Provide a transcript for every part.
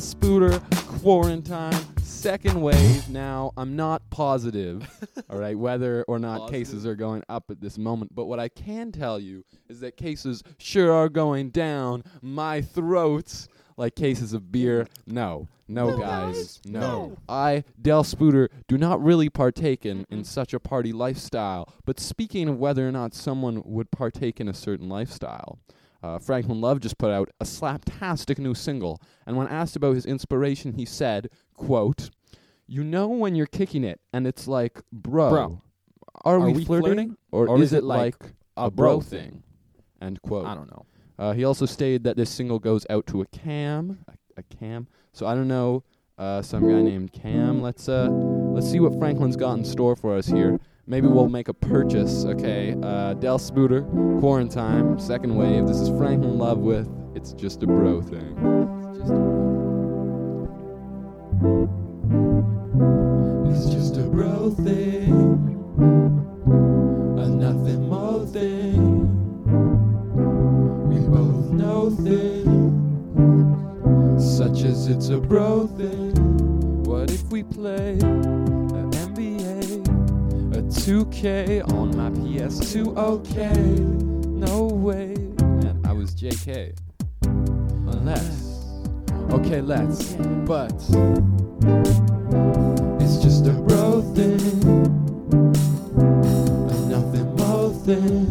Del Spooter, Quarantine, second wave. Now, I'm not positive, all right, whether or not Positive. cases are going up at this moment. But what I can tell you is that cases sure are going down my throats like cases of beer. No, no, guys, no. I, Del Spooter, do not really partake in, in such a party lifestyle. But speaking of whether or not someone would partake in a certain lifestyle, uh, Franklin Love just put out a slaptastic new single, and when asked about his inspiration, he said, "quote You know when you're kicking it, and it's like, bro, Bro, are, are we, we flirting, flirting? or, Or is, is it it like, like a bro thing?" End quote. I don't know. Uh, he also stated that this single goes out to a Cam, a, a Cam. So I don't know, uh, some guy named Cam. Let's uh, let's see what Franklin's got in store for us here. Maybe we'll make a purchase. Okay, uh, Del Spooter, Quarantine, Second Wave. This is Franklin Love with "It's Just a Bro Thing." It's just a bro. It's just a bro thing, a nothing more thing. We both know things, such as it's a bro thing. What if we play a NBA, 2K on my PS2? Okay, no way. Man, I was JK. Unless, okay, let's, but it's just a bro thing, a nothing more thing.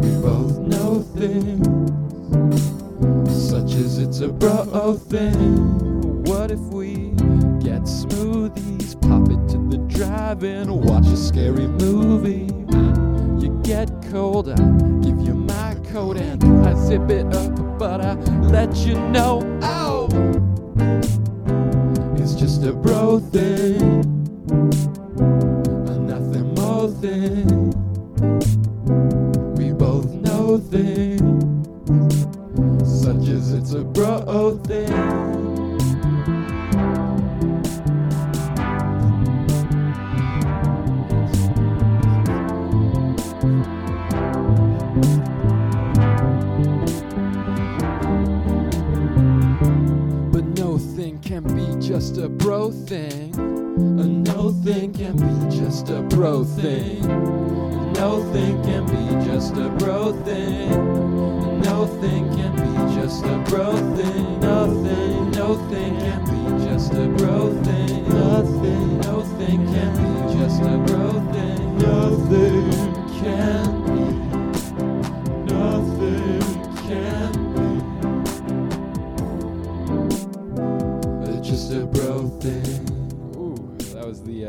We both know things, such as it's a bro thing. What if we to watch a scary movie? You get cold, I give you my coat and I zip it up, but I let you know. Ow! It's just a bro thing, nothing more thing. We both know things, such as it's a bro thing. Just a bro thing. A no thing can be just a bro thing. No thing can be just a bro thing. No thing can be just a bro thing. Nothing, no thing can be just a bro thing. Nothing, no thing can be just a bro thing. Nothing can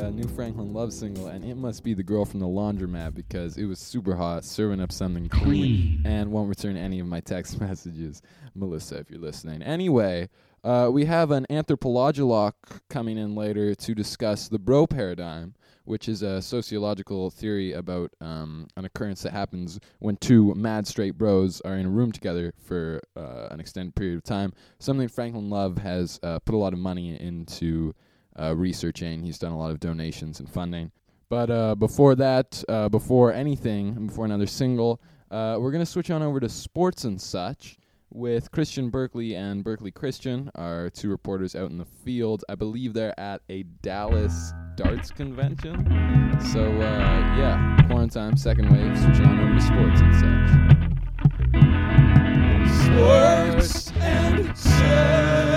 uh, new Franklin Love single, and it must be the girl from the laundromat because it was super hot, serving up something clean, and won't return any of my text messages. Melissa, if you're listening. Anyway, uh, we have an anthropologilog coming in later to discuss the bro paradigm, which is a sociological theory about um, an occurrence that happens when two mad straight bros are in a room together for uh, an extended period of time. Something Franklin Love has uh, put a lot of money into uh, researching. He's done a lot of donations and funding. But uh, before that, uh, before anything, before another single, uh, we're gonna switch on over to sports and such with Christian Berkeley and Berkeley Christian, our two reporters out in the field. I believe they're at a Dallas darts convention. So uh, yeah, quarantine, second wave, switching on over to sports and such. Sports and such.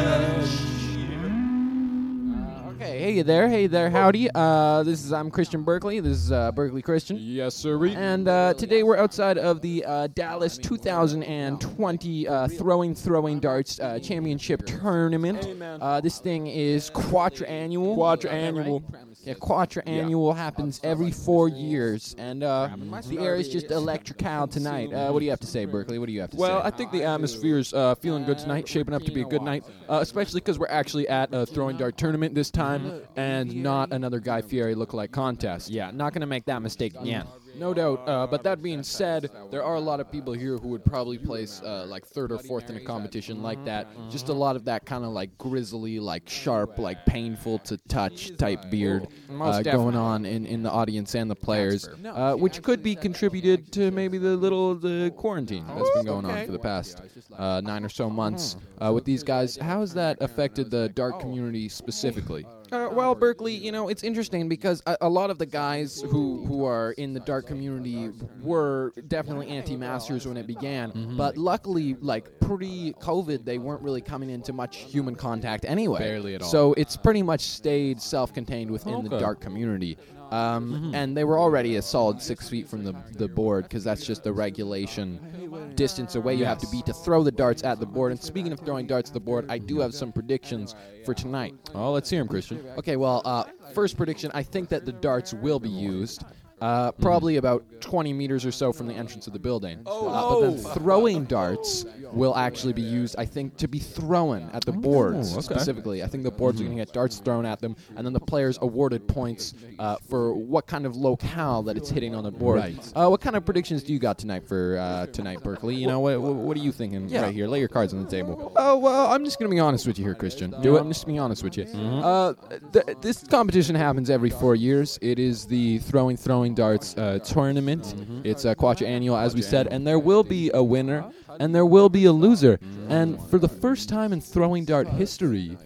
Hey there, hey there, howdy. Uh, this is I'm Christian Berkeley. This is uh, Berkeley Christian. Yes, sir. And uh, today we're outside of the uh, Dallas 2020 uh, Throwing Throwing Darts uh, Championship Tournament. Uh, this thing is quadrannual. Quadrannual. Yeah, quadrannual happens every four years, and uh, the air is just electrical tonight. Uh, what do you have to say, Berkeley? What do you have to say? Well. I think the atmosphere's uh, feeling good tonight, shaping up to be a good night, uh, especially because we're actually at a throwing dart tournament this time. And not another Guy Fieri look-alike contest. Yeah, not going to make that mistake again. No doubt. Uh, but that being said, there are a lot of people here who would probably place uh, like third or fourth in a competition like that. Just a lot of that kind of like grizzly, like sharp, like painful to touch type beard uh, going on in, in the audience and the players, uh, which could be contributed to maybe the little the quarantine that's been going on for the past uh, nine or so months uh, with these guys. How has that affected the dark community specifically? Uh, well, Berkeley, you know, it's interesting because a, a, lot of the guys who, who are in the dark community were definitely anti-maskers when it began. Mm-hmm. But luckily, like pre-COVID, they weren't really coming into much human contact anyway. Barely at all. So it's pretty much stayed self-contained within okay. the dark community. Um, mm-hmm. And they were already a solid six feet from the, the board because that's just the regulation distance away you yes. have to be to throw the darts at the board. And speaking of throwing darts at the board, I do have some predictions for tonight. Oh, let's hear them, Christian. Okay, well, uh, first prediction I think that the darts will be used. Uh, probably mm. about 20 meters or so from the entrance of the building. Oh, uh, but then throwing darts will actually be used, I think, to be thrown at the oh, boards okay. specifically. I think the boards mm-hmm. are going to get darts thrown at them, and then the players awarded points uh, for what kind of locale that it's hitting on the board. Right. Uh, what kind of predictions do you got tonight for uh, tonight, Berkeley? You know, what, what are you thinking yeah. right here? Lay your cards on the table. Oh well, I'm just going to be honest with you here, Christian. Do it. I'm just being honest with you. Mm-hmm. Th- this competition happens every four years. It is the throwing throwing darts uh, tournament. Mm-hmm. It's a quadrennial, as we said, and there will be a winner and there will be a loser. And for the first time in throwing dart history,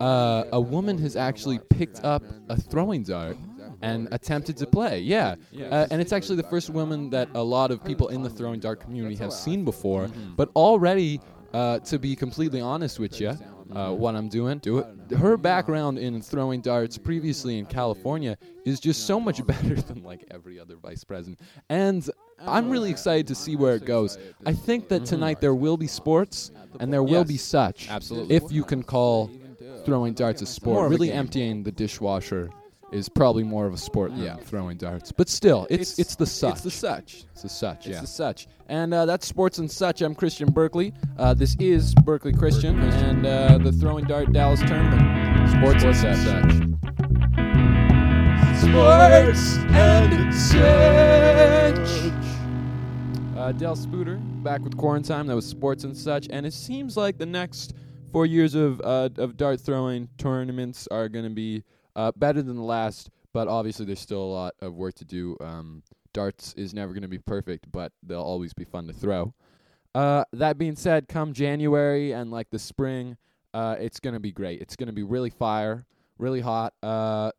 uh, a woman has actually picked up a throwing dart and attempted to play. Yeah, uh, and it's actually the first woman that a lot of people in the throwing dart community have seen before. But already, uh, to be completely honest with you, uh, what I'm doing. Do it. Her background in throwing darts previously in California is just so much better than like every other vice president. And I'm really excited to see where it goes. I think that tonight there will be sports and there will be such. Absolutely. If you can call throwing darts a sport, really emptying the dishwasher is probably more of a sport than yeah. throwing darts. But still, it's, it's, it's the such. It's the such. It's the such. Yeah. It's the such. And uh, that's sports and such. I'm Christian Berkeley. Uh, this is Berkeley Christian, Berkeley and uh, the throwing dart Dallas tournament. Sports, sports and, such. such. Sports and such. Uh, Del Spooter back with Quarantine. That was sports and such. And it seems like the next four years of uh, of dart throwing tournaments are going to be uh, better than the last. But obviously, there's still a lot of work to do. Um, darts is never going to be perfect, but they'll always be fun to throw. Uh, that being said, come January and like the spring, uh, it's going to be great. It's going to be really fire, really hot. Uh,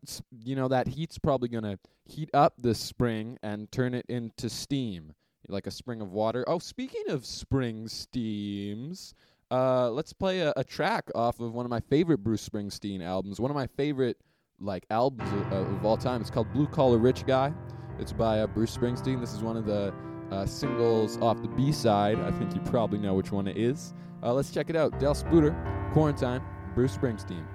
you know that heat's probably going to heat up this spring and turn it into steam like a spring of water. Oh, speaking of spring steams, uh, let's play a, a, track off of one of my favorite Bruce Springsteen albums. One of my favorite like albums of, of all time. It's called Blue Collar Rich Guy. It's by uh, Bruce Springsteen. This is one of the uh, singles off the B side. I think you probably know which one it is. Uh, let's check it out. Del Spooter, Quarantine, Bruce Springsteen.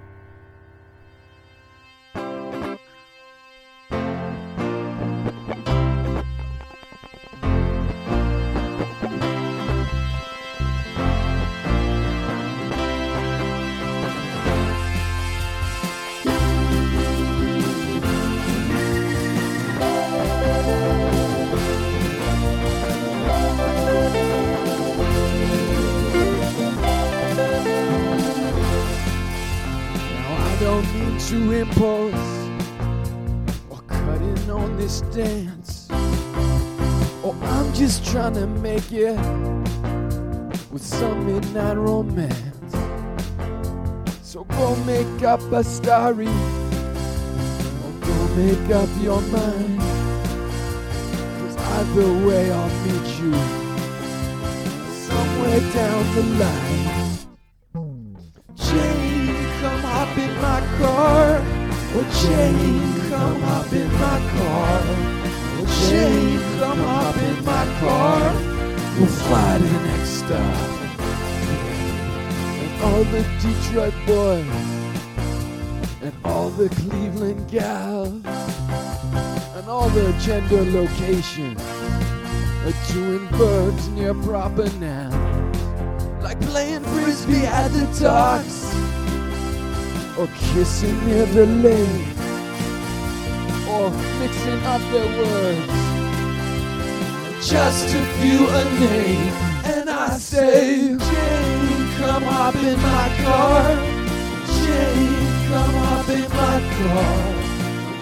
To impulse or cutting on this dance. Or I'm just trying to make it with some midnight romance. So go make up a story or go make up your mind. Cause either way, I'll meet you somewhere down the line. Oh, Jane, come hop in my car. Oh, Jane, come hop in my car. We'll fly to the next stop. And all the Detroit boys and all the Cleveland gals and all the gender locations are doing verbs near proper nouns like playing frisbee at the docks or kissing the lake, or oh, mixing up their words. Just a few a name, and I say, Jane, come hop in my car. Jane, come hop in my car.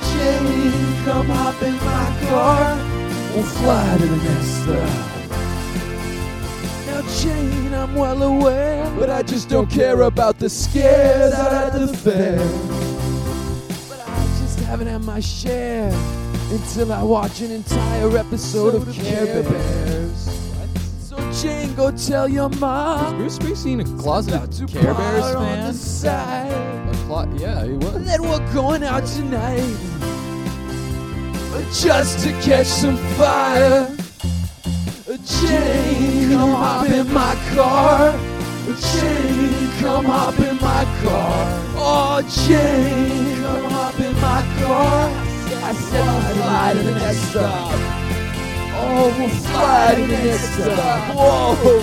Jane, come hop in my car. We'll fly to the next stop. Jane, I'm well aware, but I just don't care about the scares out at the fair. But I just haven't had my share until I watch an entire episode of Care Bears. So, Jane, go tell your mom. Bruce Springsteen a to Care Bears fan? A clo- yeah, he was. And then we're going out tonight just to catch some fire. Jane, come hop in my car. Jane, come hop in my car. Oh, Jane, come hop in my car. I said we'll fly to the next stop. Oh, we'll fly to the next stop. Whoa,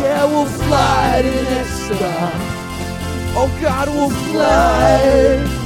yeah, we'll fly to the next stop. Oh God, we'll fly.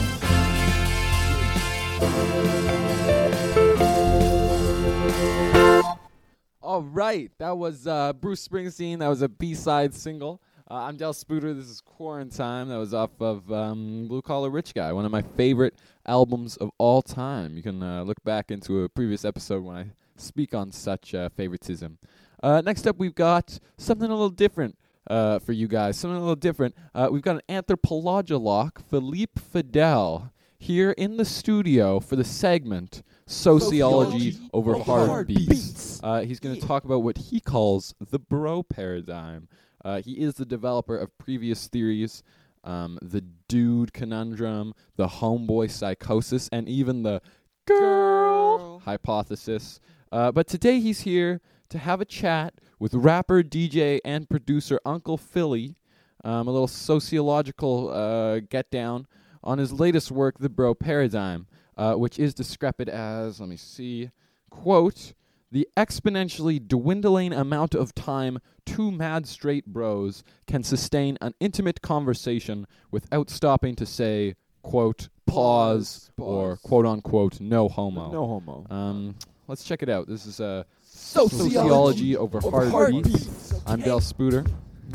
All right, that was uh, Bruce Springsteen. That was a B-side single. Uh, I'm Del Spooter. This is Quarantine. That was off of um, Blue Collar Rich Guy, one of my favorite albums of all time. You can uh, look back into a previous episode when I speak on such uh, favoritism. Uh, next up, we've got something a little different uh, for you guys. Something a little different. We've got an anthropologolog, Philippe Fidel, here in the studio for the segment Sociology, Sociology over Hard Hard Beats. Beats. Uh, he's going to talk about what he calls the bro paradigm. Uh, he is the developer of previous theories, um, the dude conundrum, the homeboy psychosis, and even the girl, hypothesis. Uh, but today he's here to have a chat with rapper, DJ, and producer Uncle Philly, um, a little sociological uh, get down on his latest work, The Bro Paradigm, uh, which is described as, let me see, quote, the exponentially dwindling amount of time two mad straight bros can sustain an intimate conversation without stopping to say, quote, pause, Pause, or quote unquote, no homo. No homo. Um, let's check it out. This is uh, Sociology Sociology over, over Hard, Beats. Beats. I'm Del Spooter.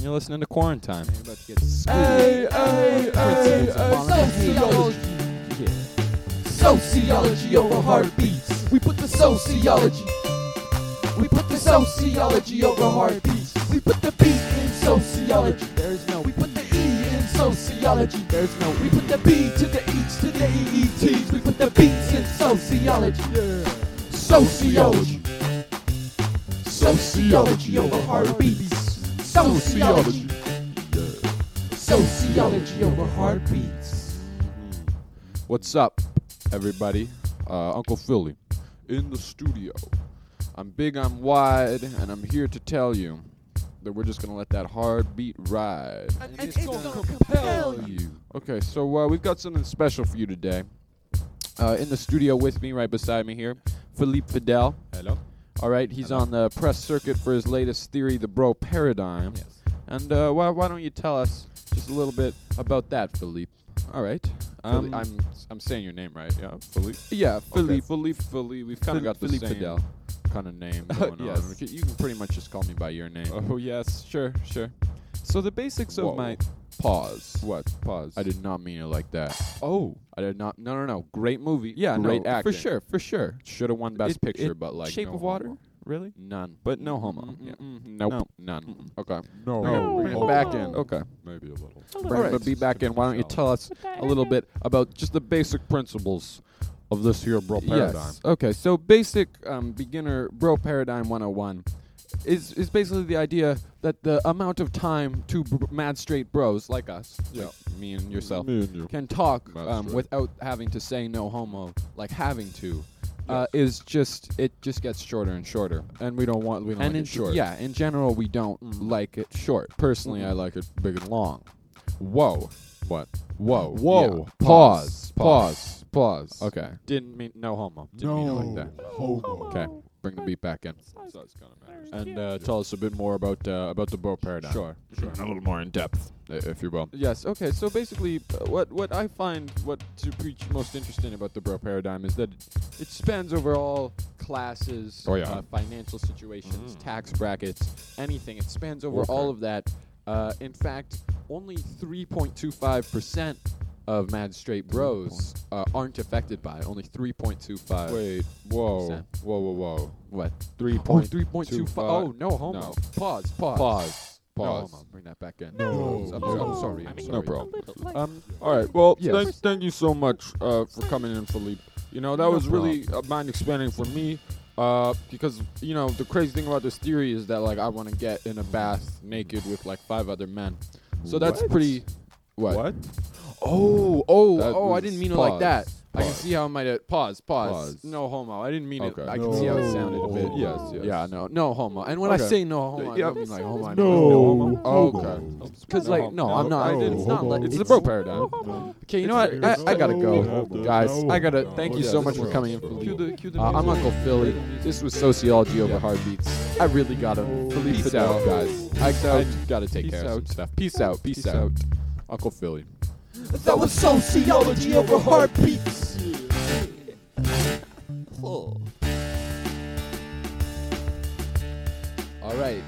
You're listening to Quarantine. You're about to get Hey, hey, hey, Sociology. Sociology over heartbeats. We put the sociology. We put the sociology over heartbeats. We put the beat in sociology. There's no. We put the E in sociology. There's no. We put the B to the E's to the EETs. We put the beats in sociology. Sociology. Sociology over heartbeats. Sociology. Sociology over heartbeats. What's up, everybody? Uh, Uncle Philly in the studio. I'm big, I'm wide, and I'm here to tell you that we're just gonna let that hard beat ride. And it's gonna compel you. Okay, so uh, we've got something special for you today. Uh, in the studio with me, right beside me here, Philippe Fidel. Hello. All right, he's Hello. on the press circuit for his latest theory, the Bro Paradigm. Yes. And uh, why, why don't you tell us just a little bit about that, Philippe? All right. Um, I'm I'm saying your name right. Yeah, Philippe. Yeah, Okay. Philippe. Philippe. Philippe. We've kind of got the Philippe same Fidel. kind of name going Yes. on. You can pretty much just call me by your name. Oh yes, sure, sure. So the basics Whoa. of my Pause. what? Pause. I did not mean it like that. Oh, I did not. No, no, no. Great movie. yeah, great no, acting. for sure, for sure. Should have won Best It- Picture, it- but like Shape no of Water, homo. Really? None. But no homo. Yeah. Nope. No. None. Okay. No, No, no, bring it back in. Okay. Maybe a little. Bring Alright. but be back in. Why don't you tell us a little bit about just the basic principles of this here bro paradigm? Yes. Okay. So basic um, beginner bro paradigm 101 is is basically the idea that the amount of time two br- mad straight bros like us, Yeah. like me and yourself, Me and you. can talk Mad um, straight. without having to say no homo, like having to, uh, is just it just gets shorter and shorter. And we don't want we don't and like in it short. yeah, in general, we don't Mm. like it short. Personally, I Mhm. like it big and long. Whoa. What? Whoa. Whoa. Yeah. Pause. Pause. Pause. Okay. Didn't mean no homo. Didn't mean it like that. Homo. Okay. Bring the beat back in. Size kind of matters. And uh, tell us a bit more about uh, about the bro paradigm. Sure, sure. A little more in depth, i- if you will. Yes. Okay. So basically, uh, what what I find what to preach most interesting about the bro paradigm is that it spans over all classes, Oh, yeah. uh, financial situations, Mm. tax brackets, anything. It spans over Okay. all of that. Uh, in fact, only 3.25 percent of Mad Straight Bros uh, aren't affected by it. Only 3.25. Wait, whoa, Percent. whoa, whoa, whoa. What? Three Oh, point 3.25. five. Oh, no homo. No. Pause. Pause. Pause. No Pause. homo. Bring that back in. No. I'm, I'm sorry. I'm No sorry. problem. Um, All right. Well, Yes. thank, thank you so much uh, for coming in, Philippe. You know that No was really uh, mind expanding for me. Uh, because you know the crazy thing about this theory is that like I want to get in a bath naked with like five other men. So that's What? pretty. What? Oh, oh, That oh! I was- didn't mean it like that. pause, I can pause. see how it might have pause, pause, Pause. No homo. I didn't mean Okay. it. I can see how it sounded a bit. No. Yes, yes. Yeah, no, no homo. And when Okay. I say no homo, I Yeah. don't mean like homo. I mean No. like Oh, Okay. okay. Because like no, I'm not. I did. It's not like It's the bro paradigm. Okay, you know what? I, I gotta go, guys. I gotta. Thank you so this much for coming in, bro. Philippe. Uh, I'm Uncle Philly. This was sociology over Yeah. heartbeats. I really gotta. Philippe Peace out, guys. I, I gotta take care of out. some stuff. Peace out. Peace, Peace out. out. Uncle Philly. That was sociology over heartbeats. All right.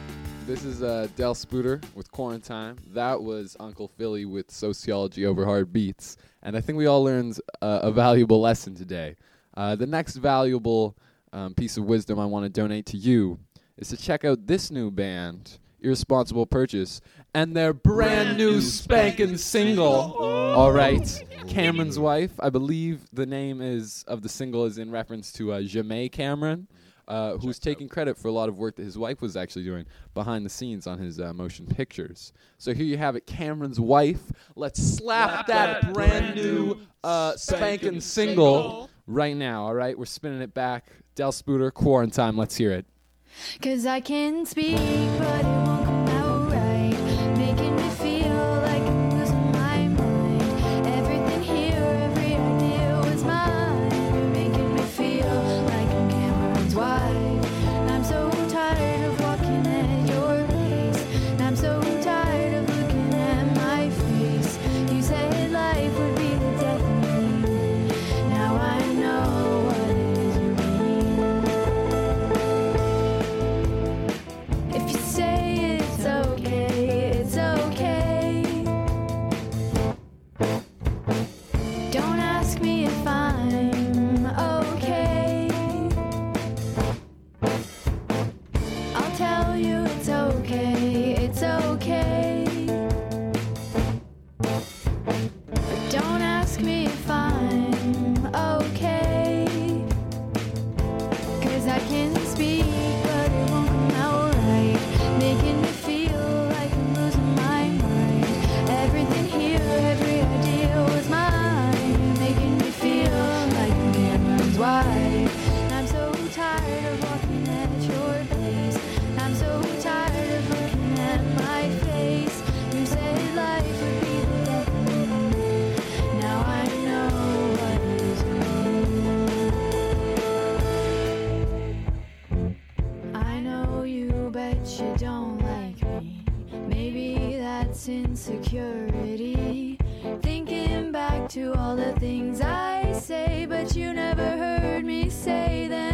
This is uh, Del Spooter with Quarantine. That was Uncle Philly with Sociology Over Hard Beats. And I think we all learned uh, a valuable lesson today. Uh, the next valuable um, piece of wisdom I want to donate to you is to check out this new band, Irresponsible Purchase, and their brand new spanking single. All right. Cameron's Wife. I believe the name is of the single is in reference to uh, Jamais Cameron uh, who's taking credit for a lot of work that his wife was actually doing behind the scenes on his uh, motion pictures. So here you have it, Cameron's wife. Let's slap, that, brand new uh, spanking single right now. All right, we're spinning it back. Del Spooter, Quarantine. Let's hear it. Cause I can speak, but you don't like me. Maybe that's insecurity. Thinking back to all the things I say, but you never heard me say them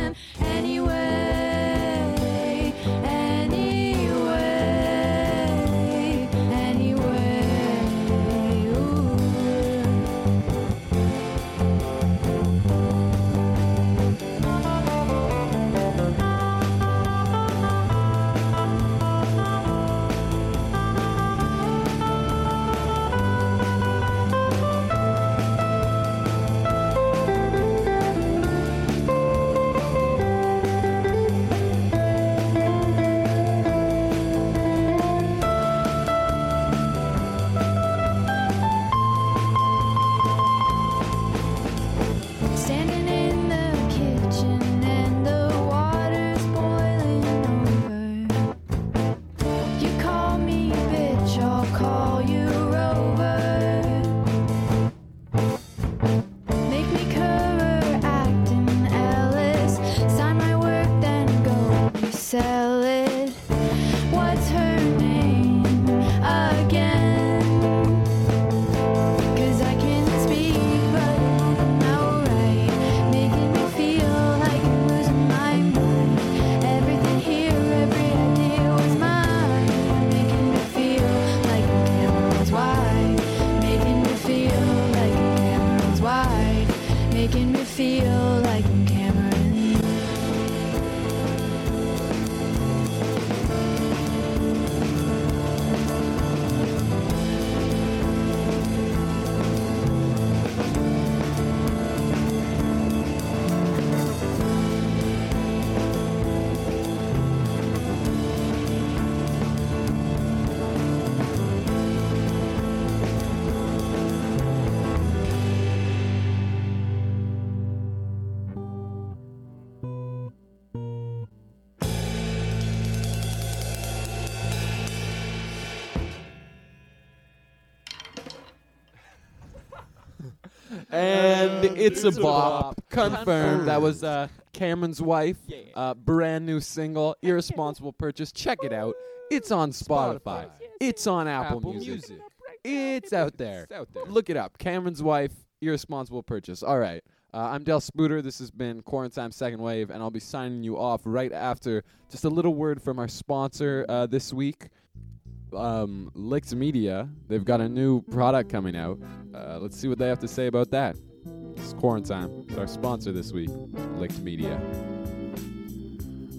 and it's a bop. Confirmed. That was uh, Cameron's wife. Uh, brand new single, irresponsible purchase. Check it out. It's on Spotify. It's on Apple, Apple Music. Music. It's out there. It's out there. Look it up. Cameron's wife, irresponsible purchase. All right. Uh, I'm Del Spooter. This has been Quarantine Second Wave, and I'll be signing you off right after just a little word from our sponsor uh, this week, um, Licked Media. They've got a new product coming out. Uh, let's see what they have to say about that. It's Quarantine. It's our sponsor this week, Licked Media.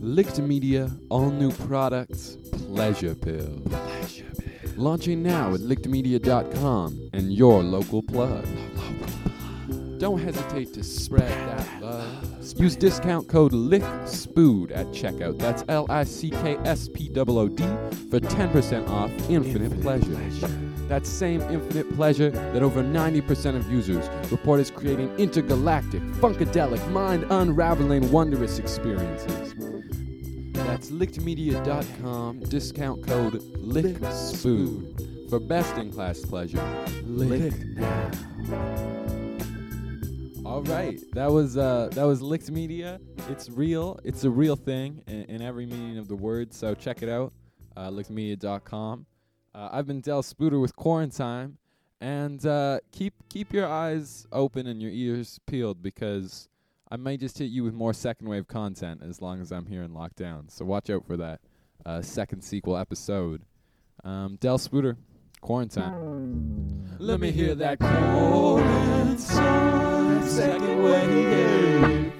Licked Media, all new products, Pleasure Pill. Pleasure Pill. Launching now at lickedmedia.com and your local plug. Don't hesitate to spread that love. Use discount code LICKSPOOD at checkout. That's L I C K S P O O D for 10% off Infinite, pleasure. That same infinite pleasure that over 90% of users report is creating intergalactic, funkadelic, mind unraveling, wondrous experiences. That's lickedmedia.com, discount code LICKSPOOD for best in class pleasure. Lick now. All right, that was uh, that was Licked Media. It's real. It's a real thing in, in every meaning of the word. So check it out, uh, lickedmedia.com. Uh, I've been Del Spooter with Quarantine, and uh, keep keep your eyes open and your ears peeled because I might just hit you with more second wave content as long as I'm here in lockdown. So watch out for that uh, second sequel episode. Um, Del Spooter, Quarantine. Let me hear that quarantine second wave.